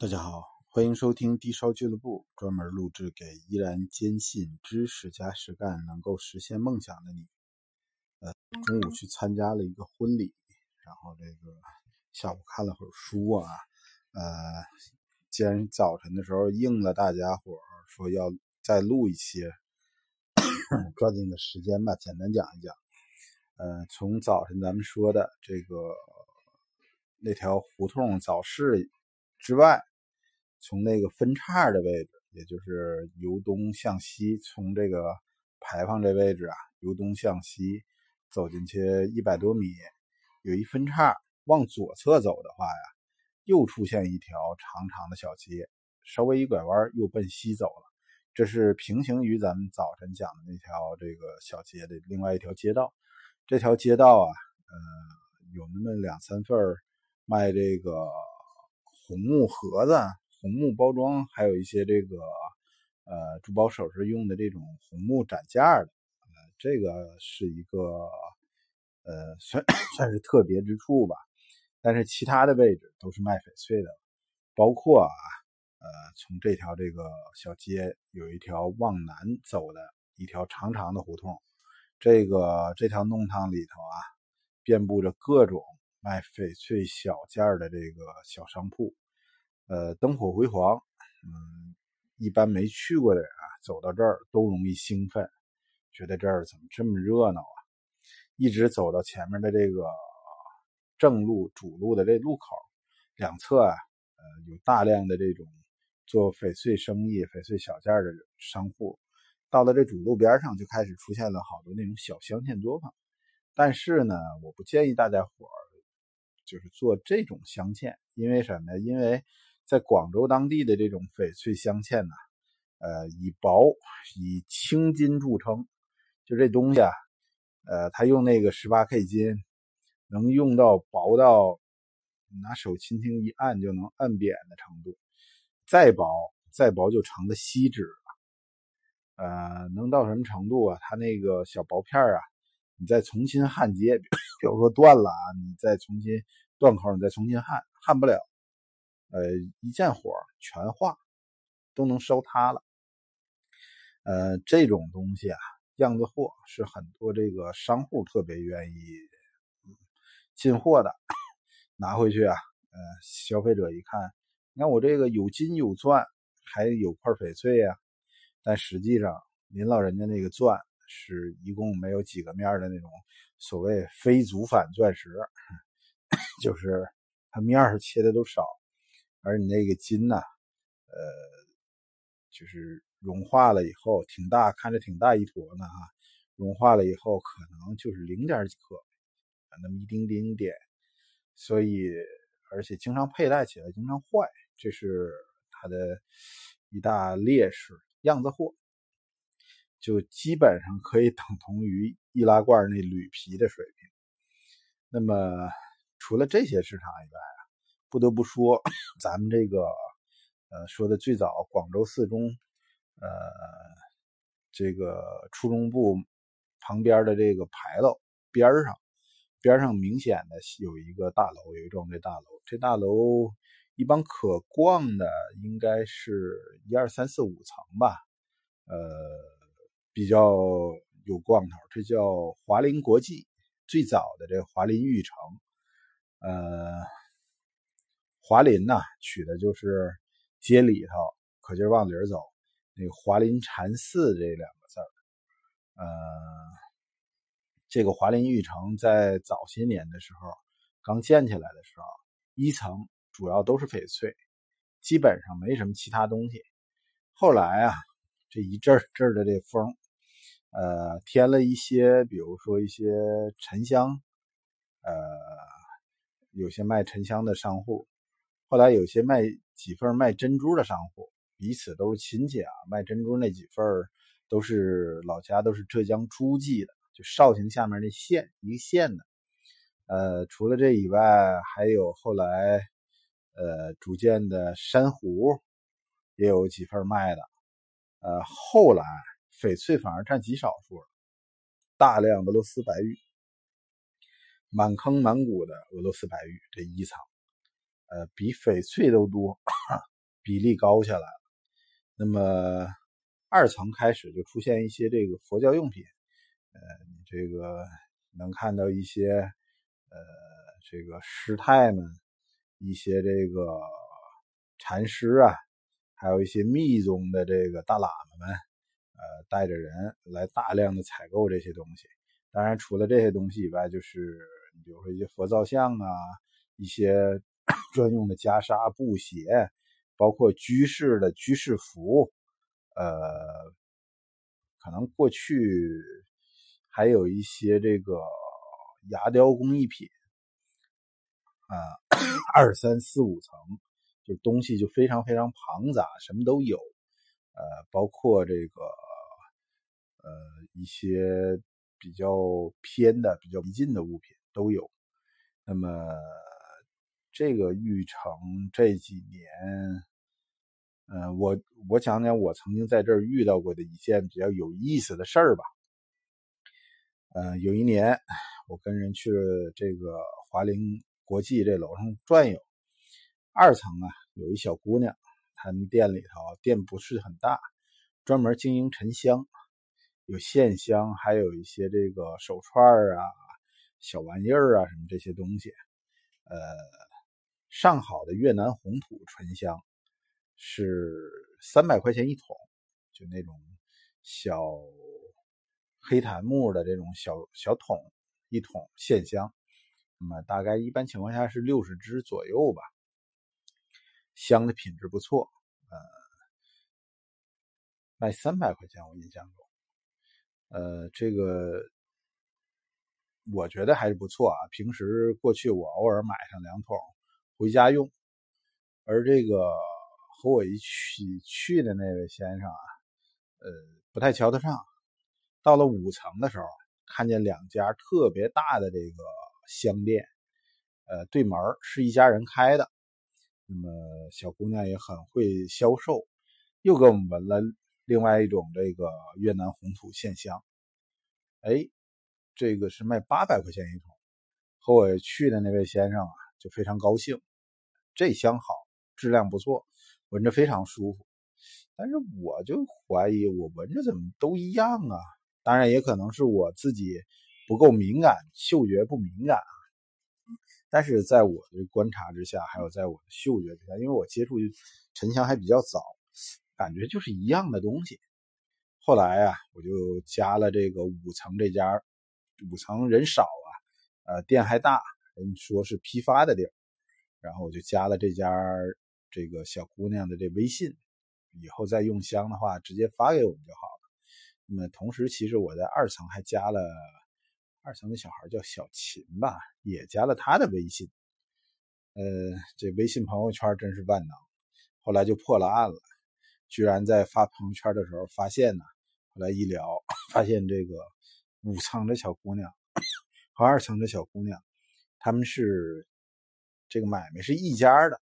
大家好，欢迎收听低烧俱乐部，专门录制给依然坚信知识加实干能够实现梦想的你。呃，中午去参加了一个婚礼，然后这个下午看了会儿书啊。呃，既然早晨的时候应了大家伙说要再录一期，抓紧的时间吧，简单讲一讲。呃，从早晨咱们说的这个那条胡同早市之外。从那个分叉的位置，也就是由东向西，从这个牌坊这位置啊，由东向西走进去一百多米，有一分叉，往左侧走的话呀，又出现一条长长的小街，稍微一拐弯又奔西走了。这是平行于咱们早晨讲的那条这个小街的另外一条街道。这条街道啊，呃，有那么两三份卖这个红木盒子。红木包装，还有一些这个呃珠宝首饰用的这种红木展架的，呃，这个是一个呃算 算是特别之处吧。但是其他的位置都是卖翡翠的，包括啊呃从这条这个小街有一条往南走的一条长长的胡同，这个这条弄堂里头啊遍布着各种卖翡翠小件的这个小商铺。呃，灯火辉煌，嗯，一般没去过的人啊，走到这儿都容易兴奋，觉得这儿怎么这么热闹啊？一直走到前面的这个正路主路的这路口，两侧啊，呃，有大量的这种做翡翠生意、翡翠小件的商户。到了这主路边上，就开始出现了好多那种小镶嵌作坊。但是呢，我不建议大家伙儿就是做这种镶嵌，因为什么呢？因为在广州当地的这种翡翠镶嵌呢，呃，以薄以青金著称。就这东西啊，呃，它用那个十八 K 金，能用到薄到拿手轻轻一按就能按扁的程度。再薄再薄就成了锡纸了。呃，能到什么程度啊？它那个小薄片啊，你再重新焊接，比如说断了啊，你再重新断口，你再重新焊，焊不了。呃，一见火全化，都能烧塌了。呃，这种东西啊，样子货是很多这个商户特别愿意进货的，拿回去啊，呃，消费者一看，你看我这个有金有钻，还有块翡翠呀。但实际上，您老人家那个钻是一共没有几个面的那种所谓非祖反钻石，就是它面儿切的都少。而你那个金呢，呃，就是融化了以后挺大，看着挺大一坨呢哈，融化了以后可能就是零点几克，那么一丁丁点，所以而且经常佩戴起来经常坏，这是它的一大劣势。样子货就基本上可以等同于易拉罐那铝皮的水平。那么除了这些市场以外，不得不说，咱们这个，呃，说的最早，广州四中，呃，这个初中部旁边的这个牌楼边上，边上明显的有一个大楼，有一幢这大楼，这大楼一般可逛的应该是一二三四五层吧，呃，比较有逛头，这叫华林国际，最早的这华林玉城，呃。华林呐，取的就是街里头可劲往里走，那个华林禅寺这两个字儿。呃，这个华林玉城在早些年的时候刚建起来的时候，一层主要都是翡翠，基本上没什么其他东西。后来啊，这一阵阵的这风，呃，添了一些，比如说一些沉香，呃，有些卖沉香的商户。后来有些卖几份卖珍珠的商户，彼此都是亲戚啊。卖珍珠那几份都是老家，都是浙江诸暨的，就绍兴下面那县一个县的。呃，除了这以外，还有后来呃逐渐的珊瑚也有几份卖的。呃，后来翡翠反而占极少数了，大量俄罗斯白玉，满坑满谷的俄罗斯白玉这一层。呃，比翡翠都多，比例高下来了。那么二层开始就出现一些这个佛教用品，呃，你这个能看到一些呃这个师太们，一些这个禅师啊，还有一些密宗的这个大喇嘛们，呃，带着人来大量的采购这些东西。当然，除了这些东西以外，就是比如说一些佛造像啊，一些专用的袈裟、布鞋，包括居士的居士服，呃，可能过去还有一些这个牙雕工艺品，啊，二三四五层，就东西就非常非常庞杂，什么都有，呃，包括这个呃一些。比较偏的、比较离近的物品都有。那么，这个玉城这几年，嗯，我我讲讲我曾经在这儿遇到过的一件比较有意思的事儿吧。嗯，有一年我跟人去了这个华菱国际这楼上转悠，二层啊有一小姑娘，他们店里头店不是很大，专门经营沉香。有线香，还有一些这个手串啊、小玩意儿啊，什么这些东西。呃，上好的越南红土醇香是三百块钱一桶，就那种小黑檀木的这种小小桶一桶线香，那么大概一般情况下是六十支左右吧。香的品质不错，呃，卖三百块钱，我印象中。呃，这个我觉得还是不错啊。平时过去我偶尔买上两桶回家用，而这个和我一起去的那位先生啊，呃，不太瞧得上。到了五层的时候，看见两家特别大的这个香店，呃，对门是一家人开的。那么小姑娘也很会销售，又给我们闻了。另外一种这个越南红土线香，哎，这个是卖八百块钱一桶，和我去的那位先生啊就非常高兴，这香好，质量不错，闻着非常舒服。但是我就怀疑，我闻着怎么都一样啊？当然也可能是我自己不够敏感，嗅觉不敏感啊。但是在我的观察之下，还有在我的嗅觉之下，因为我接触沉香还比较早。感觉就是一样的东西。后来啊，我就加了这个五层这家，五层人少啊，呃，店还大，人说是批发的地儿，然后我就加了这家这个小姑娘的这微信，以后再用香的话，直接发给我们就好了。那么同时，其实我在二层还加了二层的小孩叫小秦吧，也加了他的微信。呃，这微信朋友圈真是万能，后来就破了案了。居然在发朋友圈的时候发现呢，后来一聊，发现这个五层的小姑娘 和二层的小姑娘，他们是这个买卖是一家的，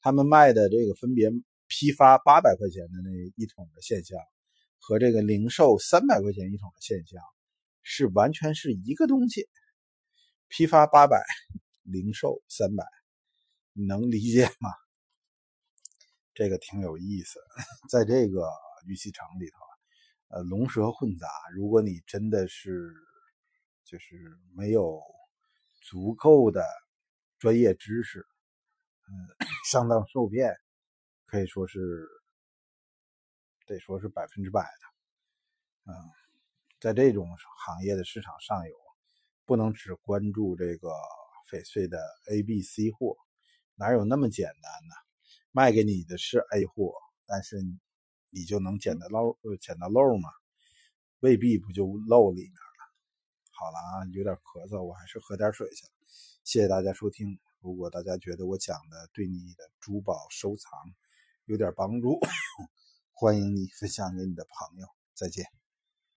他们卖的这个分别批发八百块钱的那一桶的现象，和这个零售三百块钱一桶的现象，是完全是一个东西，批发八百，零售三百，你能理解吗？这个挺有意思，在这个玉器城里头，呃，龙蛇混杂。如果你真的是就是没有足够的专业知识，嗯，上当受骗，可以说是得说是百分之百的。嗯，在这种行业的市场上游，不能只关注这个翡翠的 A、B、C 货，哪有那么简单呢？卖给你的是 A 货，但是你就能捡到漏，捡到漏吗？未必不就漏里面了。好了啊，有点咳嗽，我还是喝点水去。谢谢大家收听。如果大家觉得我讲的对你的珠宝收藏有点帮助，欢迎你分享给你的朋友。再见。